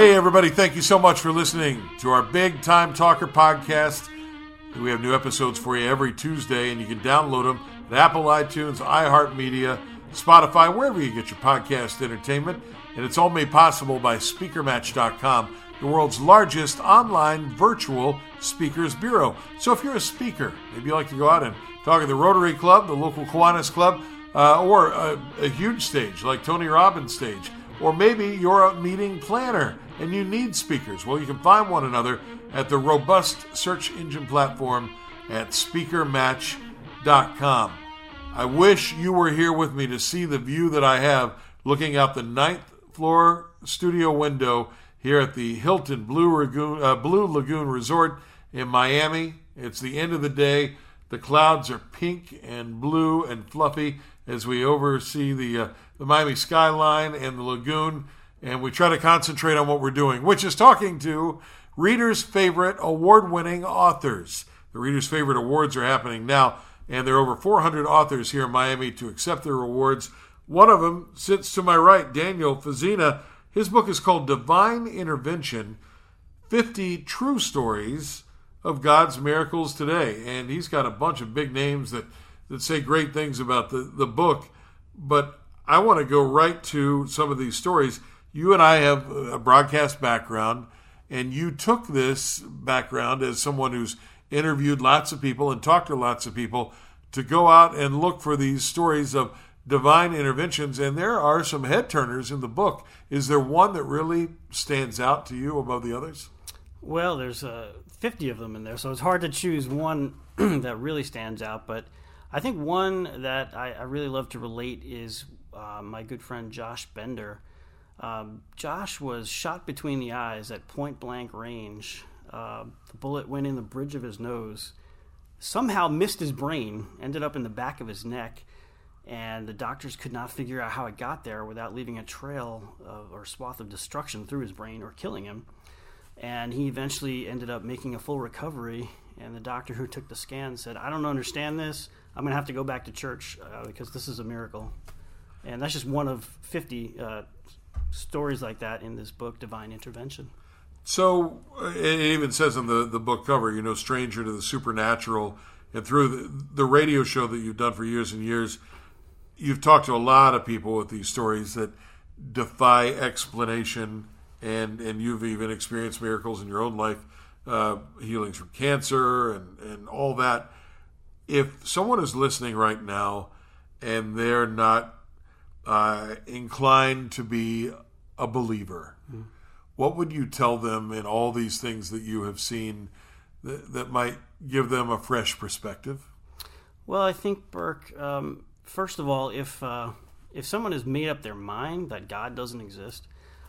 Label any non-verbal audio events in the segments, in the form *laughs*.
Hey, everybody, thank you so much for listening to our Big Time Talker podcast. We have new episodes for you every Tuesday, and you can download them at Apple iTunes, iHeartMedia, Spotify, wherever you get your podcast entertainment. And it's all made possible by SpeakerMatch.com, the world's largest online virtual speakers bureau. So if you're a speaker, maybe you like to go out and talk at the Rotary Club, the local Kiwanis Club, uh, or a, a huge stage like Tony Robbins' stage, or maybe you're a meeting planner and you need speakers. Well, you can find one another at the robust search engine platform at speakermatch.com. I wish you were here with me to see the view that I have looking out the ninth floor studio window here at the Hilton Blue Lagoon, uh, Blue Lagoon Resort in Miami. It's the end of the day. The clouds are pink and blue and fluffy as we oversee the uh, the Miami skyline and the lagoon, and we try to concentrate on what we're doing, which is talking to readers' favorite award-winning authors. The readers' favorite awards are happening now, and there are over 400 authors here in Miami to accept their awards. One of them sits to my right, Daniel Fazzina. His book is called Divine Intervention 50 True Stories of God's Miracles Today. And he's got a bunch of big names that, that say great things about the, the book. But I want to go right to some of these stories. You and I have a broadcast background, and you took this background as someone who's interviewed lots of people and talked to lots of people to go out and look for these stories of divine interventions. And there are some head turners in the book. Is there one that really stands out to you above the others? Well, there's uh, 50 of them in there, so it's hard to choose one *clears throat* that really stands out. But I think one that I, I really love to relate is uh, my good friend Josh Bender. Um, Josh was shot between the eyes at point blank range. Uh, the bullet went in the bridge of his nose, somehow missed his brain, ended up in the back of his neck, and the doctors could not figure out how it got there without leaving a trail of, or swath of destruction through his brain or killing him. And he eventually ended up making a full recovery. And the doctor who took the scan said, I don't understand this. I'm going to have to go back to church uh, because this is a miracle. And that's just one of 50 uh, stories like that in this book, Divine Intervention. So it even says in the, the book cover, you know, stranger to the supernatural. And through the, the radio show that you've done for years and years, you've talked to a lot of people with these stories that defy explanation. And, and you've even experienced miracles in your own life, uh, healings from cancer and, and all that. If someone is listening right now and they're not uh, inclined to be a believer, mm. what would you tell them in all these things that you have seen that, that might give them a fresh perspective? Well, I think Burke. Um, first of all, if uh, if someone has made up their mind that God doesn't exist,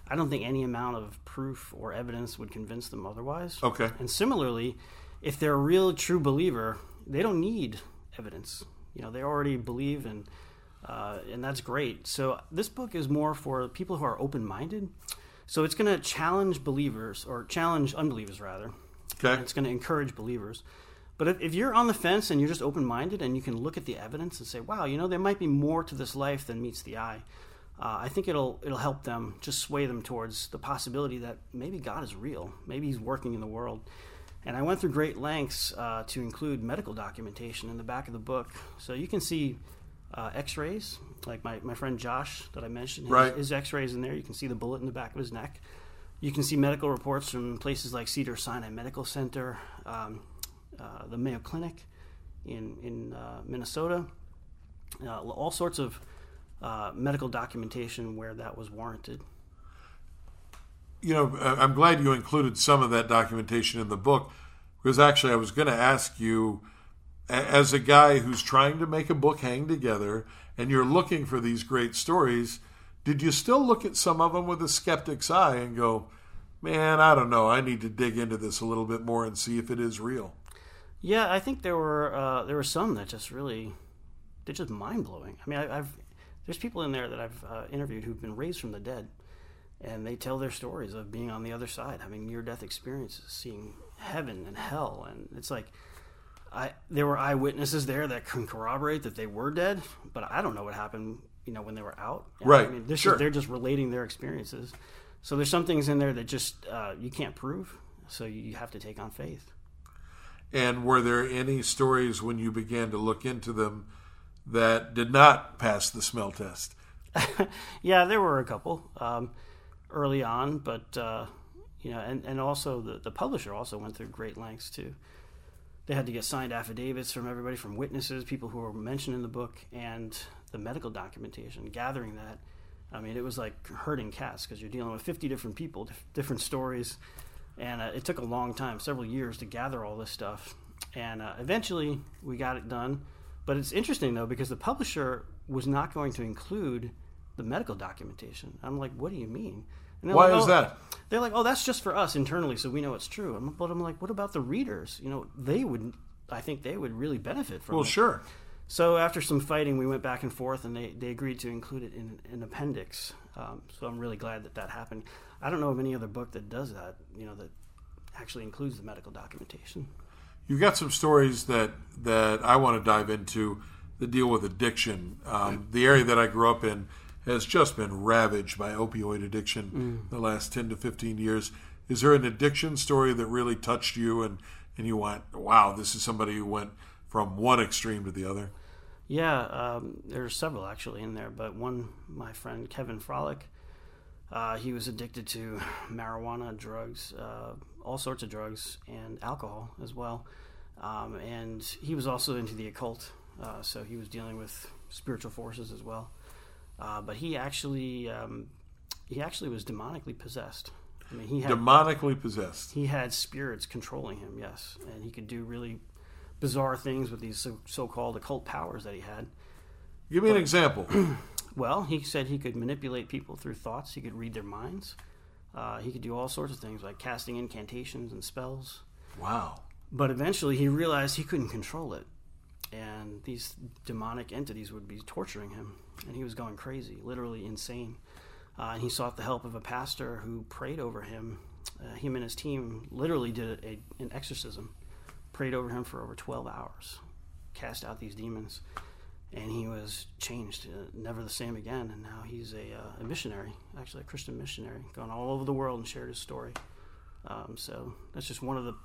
I don't think any amount of proof or evidence would convince them otherwise. Okay. And similarly, if they're a real true believer, they don't need evidence. You know, they already believe and uh, and that's great. So this book is more for people who are open minded. So it's going to challenge believers or challenge unbelievers rather. Okay. And it's going to encourage believers. But if, if you're on the fence and you're just open minded and you can look at the evidence and say, wow, you know, there might be more to this life than meets the eye. Uh, I think it'll it'll help them just sway them towards the possibility that maybe God is real, maybe He's working in the world. And I went through great lengths uh, to include medical documentation in the back of the book, so you can see uh, X-rays, like my, my friend Josh that I mentioned. His, right. his X-rays in there. You can see the bullet in the back of his neck. You can see medical reports from places like Cedar Sinai Medical Center, um, uh, the Mayo Clinic in in uh, Minnesota. Uh, all sorts of uh, medical documentation where that was warranted. You know, I'm glad you included some of that documentation in the book because actually I was going to ask you as a guy who's trying to make a book hang together and you're looking for these great stories, did you still look at some of them with a skeptic's eye and go, man, I don't know, I need to dig into this a little bit more and see if it is real? Yeah, I think there were uh, there were some that just really they're just mind blowing. I mean, I, have there's people in there that I've uh, interviewed who've been raised from the dead, and they tell their stories of being on the other side, having near death experiences, seeing heaven and hell, and it's like I there were eyewitnesses there that can corroborate that they were dead, but I don't know what happened. You know, when they were out. Right. I mean, this sure. is, they're just relating their experiences. So there's some things in there that just uh, you can't prove. So you have to take on faith. And were there any stories when you began to look into them that did not pass the smell test? *laughs* yeah, there were a couple um, early on, but uh, you know, and, and also the, the publisher also went through great lengths too. They had to get signed affidavits from everybody, from witnesses, people who were mentioned in the book, and the medical documentation, gathering that. I mean, it was like herding cats because you're dealing with 50 different people, different stories, and uh, it took a long time, several years, to gather all this stuff. And uh, eventually, we got it done. But it's interesting though because the publisher was not going to include the medical documentation. I'm like, what do you mean? Why like, is oh, that? They're like, oh, that's just for us internally, so we know it's true. I'm, but I'm like, what about the readers? You know, they would. I think they would really benefit from well, it. Well, sure. So after some fighting, we went back and forth, and they, they agreed to include it in an appendix. Um, so I'm really glad that that happened. I don't know of any other book that does that. You know, that actually includes the medical documentation. You've got some stories that that I want to dive into that deal with addiction. Um, the area that I grew up in has just been ravaged by opioid addiction mm. the last 10 to 15 years. Is there an addiction story that really touched you and, and you went, wow, this is somebody who went from one extreme to the other? Yeah, um, there's several actually in there, but one, my friend Kevin Frolick, uh, he was addicted to *laughs* marijuana, drugs, uh, all sorts of drugs, and alcohol as well. Um, and he was also into the occult, uh, so he was dealing with spiritual forces as well. Uh, but he actually um, he actually was demonically possessed. I mean, he had, demonically possessed. He had spirits controlling him, yes, and he could do really bizarre things with these so, called occult powers that he had. Give me but, an example. *clears throat* well, he said he could manipulate people through thoughts. He could read their minds. Uh, he could do all sorts of things like casting incantations and spells. Wow. But eventually he realized he couldn't control it. And these demonic entities would be torturing him. And he was going crazy, literally insane. Uh, and he sought the help of a pastor who prayed over him. Uh, him and his team literally did a, an exorcism, prayed over him for over 12 hours, cast out these demons. And he was changed, uh, never the same again. And now he's a, uh, a, missionary, actually a Christian missionary, gone all over the world and shared his story. Um, so that's just one of the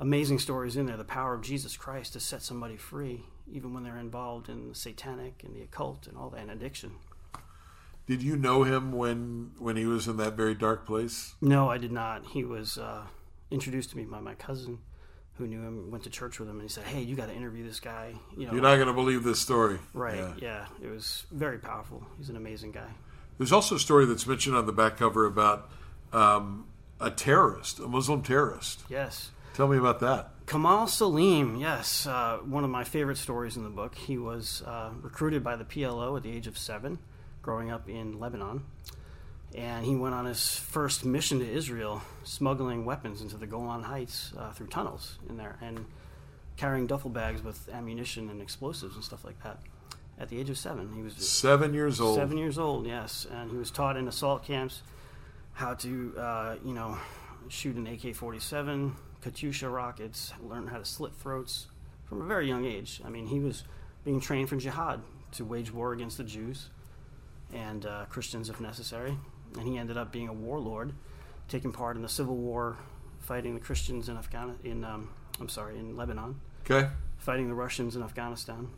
amazing stories in there. The power of Jesus Christ to set somebody free, even when they're involved in the satanic and the occult and all that and addiction. Did you know him when when he was in that very dark place? No, I did not. He was uh, introduced to me by my cousin, who knew him, went to church with him, and he said, "Hey, you got to interview this guy." You know, you're not going to believe this story. Right? Yeah. yeah, it was very powerful. He's an amazing guy. There's also a story that's mentioned on the back cover about um, a terrorist, a Muslim terrorist. Yes. Tell me about that. Kamal Saleem, yes, uh, one of my favorite stories in the book. He was uh, recruited by the PLO at the age of seven, growing up in Lebanon. And he went on his first mission to Israel, smuggling weapons into the Golan Heights uh, through tunnels in there and carrying duffel bags with ammunition and explosives and stuff like that. At the age of seven, he was seven years old. Seven years old, yes, and he was taught in assault camps how to, uh, you know, shoot an AK-47, Katyusha rockets, learned how to slit throats from a very young age. I mean, he was being trained for jihad to wage war against the Jews and uh, Christians if necessary. And he ended up being a warlord, taking part in the civil war, fighting the Christians in Afghanistan. In um, I'm sorry, in Lebanon. Okay. Fighting the Russians in Afghanistan.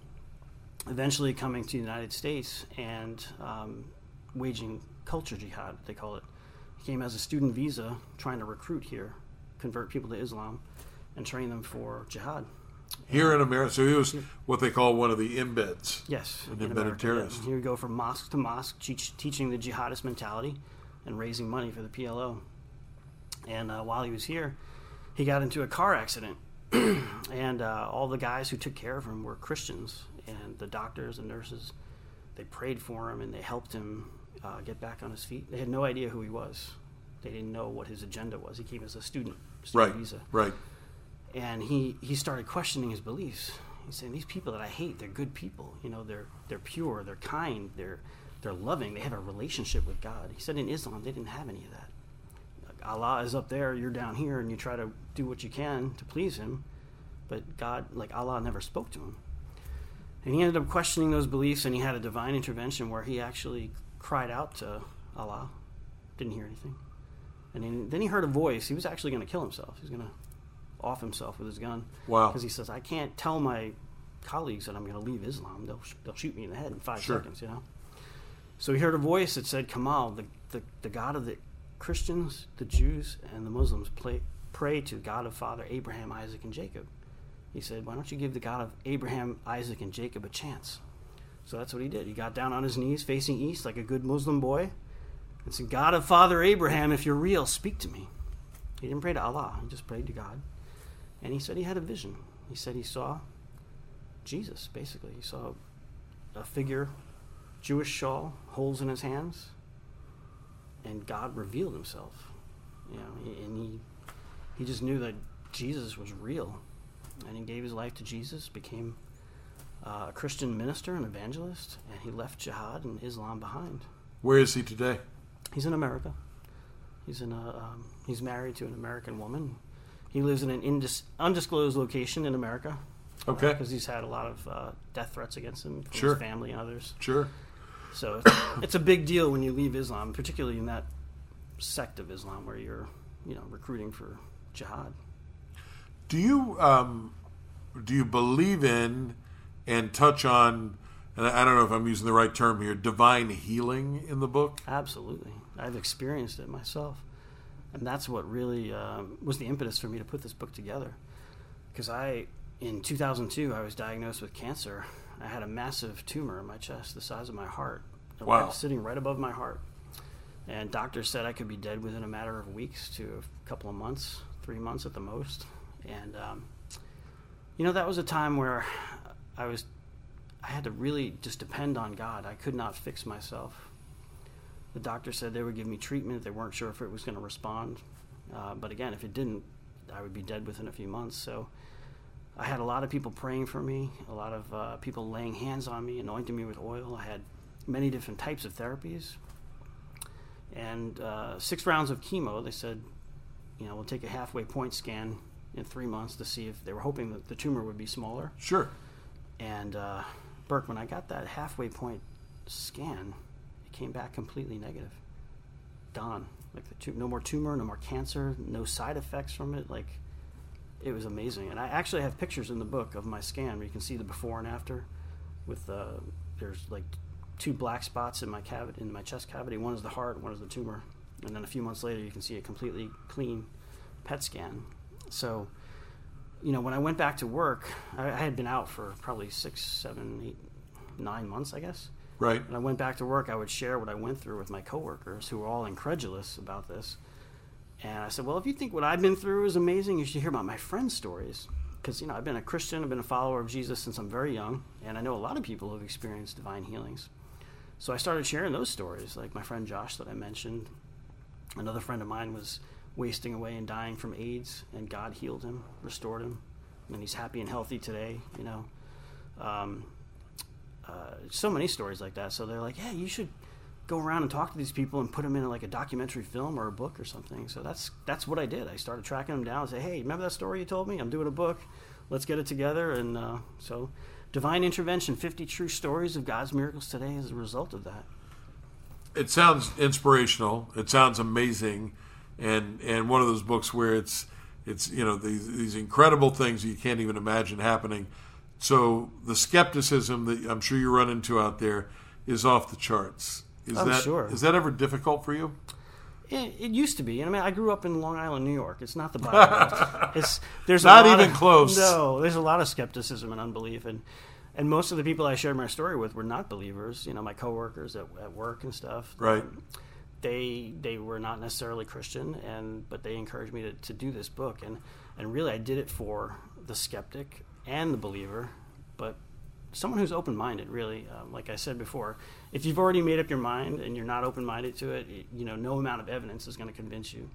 Eventually coming to the United States and um, waging culture jihad, they call it. He came as a student visa, trying to recruit here convert people to Islam and train them for jihad. Here in America, so he was what they call one of the embeds. Yes, an embedded terrorist. Yeah. He would go from mosque to mosque, teach, teaching the jihadist mentality and raising money for the PLO. And uh, while he was here, he got into a car accident, *clears throat* and uh, all the guys who took care of him were Christians, and the doctors and nurses, they prayed for him and they helped him uh, get back on his feet. They had no idea who he was. They didn't know what his agenda was. He came as a student, student right, visa. Right. And he, he started questioning his beliefs. He's saying, These people that I hate, they're good people. You know, they're, they're pure, they're kind, they're, they're loving, they have a relationship with God. He said in Islam, they didn't have any of that. Like Allah is up there, you're down here, and you try to do what you can to please Him. But God, like Allah, never spoke to him. And he ended up questioning those beliefs, and he had a divine intervention where he actually cried out to Allah Didn't hear anything. And then, then he heard a voice. He was actually going to kill himself. He was going to off himself with his gun. Wow. Because he says, I can't tell my colleagues that I'm going to leave Islam. They'll, they'll shoot me in the head in five Sure. seconds, you know? So he heard a voice that said, Kamal, the, the, the God of the Christians, the Jews, and the Muslims play, pray to God of Father Abraham, Isaac, and Jacob. He said, Why don't you give the God of Abraham, Isaac, and Jacob a chance? So that's what he did. He got down on his knees facing east like a good Muslim boy and said, God of Father Abraham, if you're real, speak to me. He didn't pray to Allah, he just prayed to God. And he said he had a vision. He said he saw Jesus, basically. He saw a figure, Jewish shawl, holes in his hands, and God revealed himself. You know, and he he just knew that Jesus was real, and he gave his life to Jesus, became uh, a Christian minister and evangelist, and he left jihad and Islam behind. Where is he today? He's in America. He's in a. Um, he's married to an American woman. He lives in an indis- undisclosed location in America. Okay. Because he's had a lot of uh, death threats against him from Sure. his family and others. Sure. So it's, it's a big deal when you leave Islam, particularly in that sect of Islam where you're, you know, recruiting for jihad. Do you um, do you believe in and touch on? And I don't know if I'm using the right term here. Divine healing in the book. Absolutely. I've experienced it myself. And that's what really um, was the impetus for me to put this book together. Because I, in 2002, I was diagnosed with cancer. I had a massive tumor in my chest, the size of my heart, Wow. sitting right above my heart. And doctors said I could be dead within a matter of weeks to a couple of months, three months at the most. And, um, you know, that was a time where I was, I had to really just depend on God. I could not fix myself. The doctor said they would give me treatment. They weren't sure if it was going to respond. Uh, but again, if it didn't, I would be dead within a few months. So I had a lot of people praying for me, a lot of uh, people laying hands on me, anointing me with oil. I had many different types of therapies. And uh, six rounds of chemo, they said, you know, we'll take a halfway point scan in three months to see if they were hoping that the tumor would be smaller. Sure. And uh, Burke, when I got that halfway point scan, it came back completely negative. Gone. Like the tu- no more tumor, no more cancer, no side effects from it. Like it was amazing. And I actually have pictures in the book of my scan where you can see the before and after. With uh, there's like two black spots in my cavity, in my chest cavity. One is the heart, one is the tumor. And then a few months later, you can see a completely clean PET scan. So you know, when I went back to work, I, I had been out for probably six, seven, eight, nine months, I guess. Right. When I went back to work, I would share what I went through with my coworkers who were all incredulous about this. And I said, well, if you think what I've been through is amazing, you should hear about my friends' stories. Because, you know, I've been a Christian, I've been a follower of Jesus since I'm very young, and I know a lot of people who have experienced divine healings. So I started sharing those stories, like my friend Josh that I mentioned. Another friend of mine was wasting away and dying from AIDS, and God healed him, restored him, and he's happy and healthy today, you know. Um, uh, so many stories like that. So they're like, "Yeah, you should go around and talk to these people and put them in like a documentary film or a book or something." So that's that's what I did. I started tracking them down and say, "Hey, remember that story you told me? I'm doing a book. Let's get it together." And uh, so, Divine Intervention: 50 True Stories of God's Miracles Today is a result of that. It sounds inspirational. It sounds amazing, and and one of those books where it's it's you know these these incredible things you can't even imagine happening. So the skepticism that I'm sure you run into out there is off the charts. Is Oh, that sure. is that ever difficult for you? It, it used to be. And I mean, I grew up in Long Island, New York. It's not the Bible. *laughs* It's there's a Not lot even of- close. No, there's a lot of skepticism and unbelief, and and most of the people I shared my story with were not believers. You know, my coworkers at, at work and stuff. Right. Um, they they were not necessarily Christian, and but they encouraged me to, to do this book, and and really I did it for the skeptic and the believer, but someone who's open minded. Really, um, like I said before, if you've already made up your mind and you're not open minded to it, you know, no amount of evidence is going to convince you.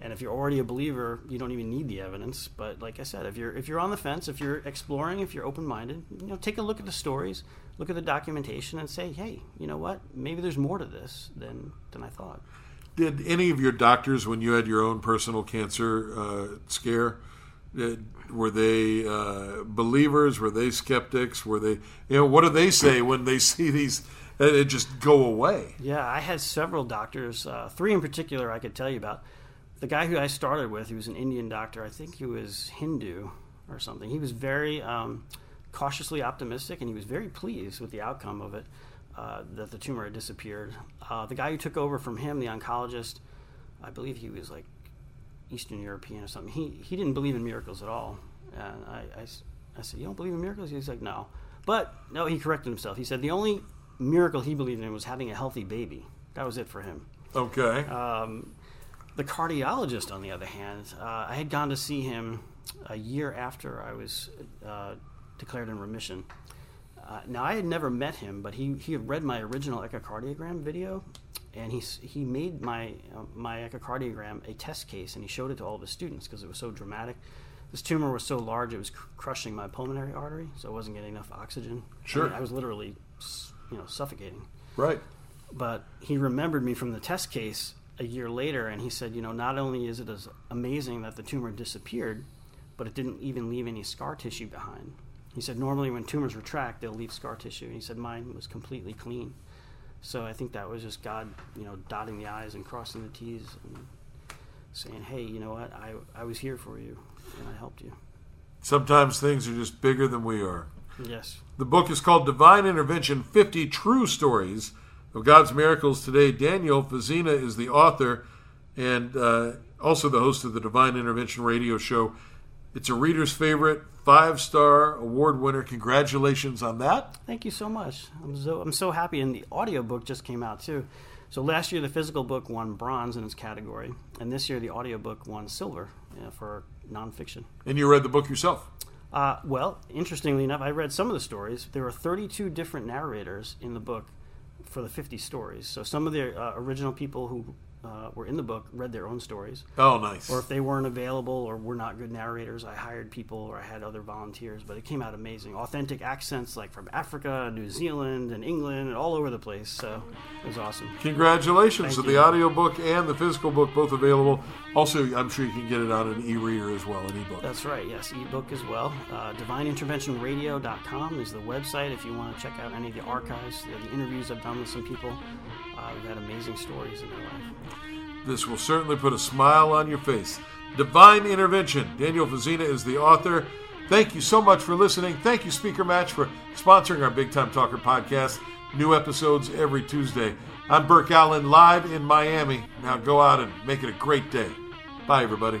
And if you're already a believer, you don't even need the evidence. But like I said, if you're if you're on the fence, if you're exploring, if you're open minded, you know, take a look at the stories, look at the documentation, and say, hey, you know what? Maybe there's more to this than than I thought. Did any of your doctors, when you had your own personal cancer uh, scare, were they uh, believers? Were they skeptics? Were they, you know, what do they say when they *laughs* see these it just go away. Yeah, I had several doctors, uh, three in particular I could tell you about. The guy who I started with, he was an Indian doctor. I think he was Hindu or something. He was very um, cautiously optimistic, and he was very pleased with the outcome of it, uh, that the tumor had disappeared. Uh, the guy who took over from him, the oncologist, I believe he was like Eastern European or something. He he didn't believe in miracles at all, and I, I, I said, "You don't believe in miracles?" He's like, "No," but no, he corrected himself. He said the only miracle he believed in was having a healthy baby. That was it for him. Okay. Um, the cardiologist, on the other hand, uh, I had gone to see him a year after I was uh, declared in remission. Uh, now, I had never met him, but he, he had read my original echocardiogram video, and he, he made my, uh, my echocardiogram a test case, and he showed it to all of his students because it was so dramatic. This tumor was so large, it was cr- crushing my pulmonary artery, so I wasn't getting enough oxygen. Sure. I, mean, I was literally, you know, suffocating right. but he remembered me from the test case a year later and he said you know not only is it as amazing that the tumor disappeared but it didn't even leave any scar tissue behind. He said normally when tumors retract they'll leave scar tissue. And he said mine was completely clean. So i think that was just god you know dotting the i's and crossing the t's and saying hey you know what? I, I was here for you and i helped you. Sometimes things are just bigger than we are. yes. The book is called Divine Intervention 50 True Stories of God's Miracles Today. Daniel Fazzina is the author and uh, also the host of the Divine Intervention radio show. It's a reader's favorite, five star award winner. Congratulations on that. Thank you so much. I'm so I'm so happy. And the audiobook just came out too. So last year the physical book won bronze in its category, and this year the audiobook won silver yeah, for nonfiction. And you read the book yourself. Uh, well, interestingly enough, I read some of the stories. There were 32 different narrators in the book for the 50 stories. So some of the uh, original people who uh, were in the book read their own stories. Oh, nice. Or if they weren't available or were not good narrators, I hired people or I had other volunteers. But it came out amazing. Authentic accents like from Africa, New Zealand, and England, and all over the place. So it was awesome. Congratulations. Thank so you. the audiobook and the physical book both available. Also, I'm sure you can get it on an e reader as well, an ebook. That's right, yes, ebook as well. Uh, DivineInterventionRadio.com is the website if you want to check out any of the archives, the interviews I've done with some people. Uh, had amazing stories in their life. This will certainly put a smile on your face. Divine Intervention. Daniel Fazzina is the author. Thank you so much for listening. Thank you, Speaker Match, for sponsoring our Big Time Talker podcast. New episodes every Tuesday. I'm Burke Allen, live in Miami. Now go out and make it a great day. Bye, everybody.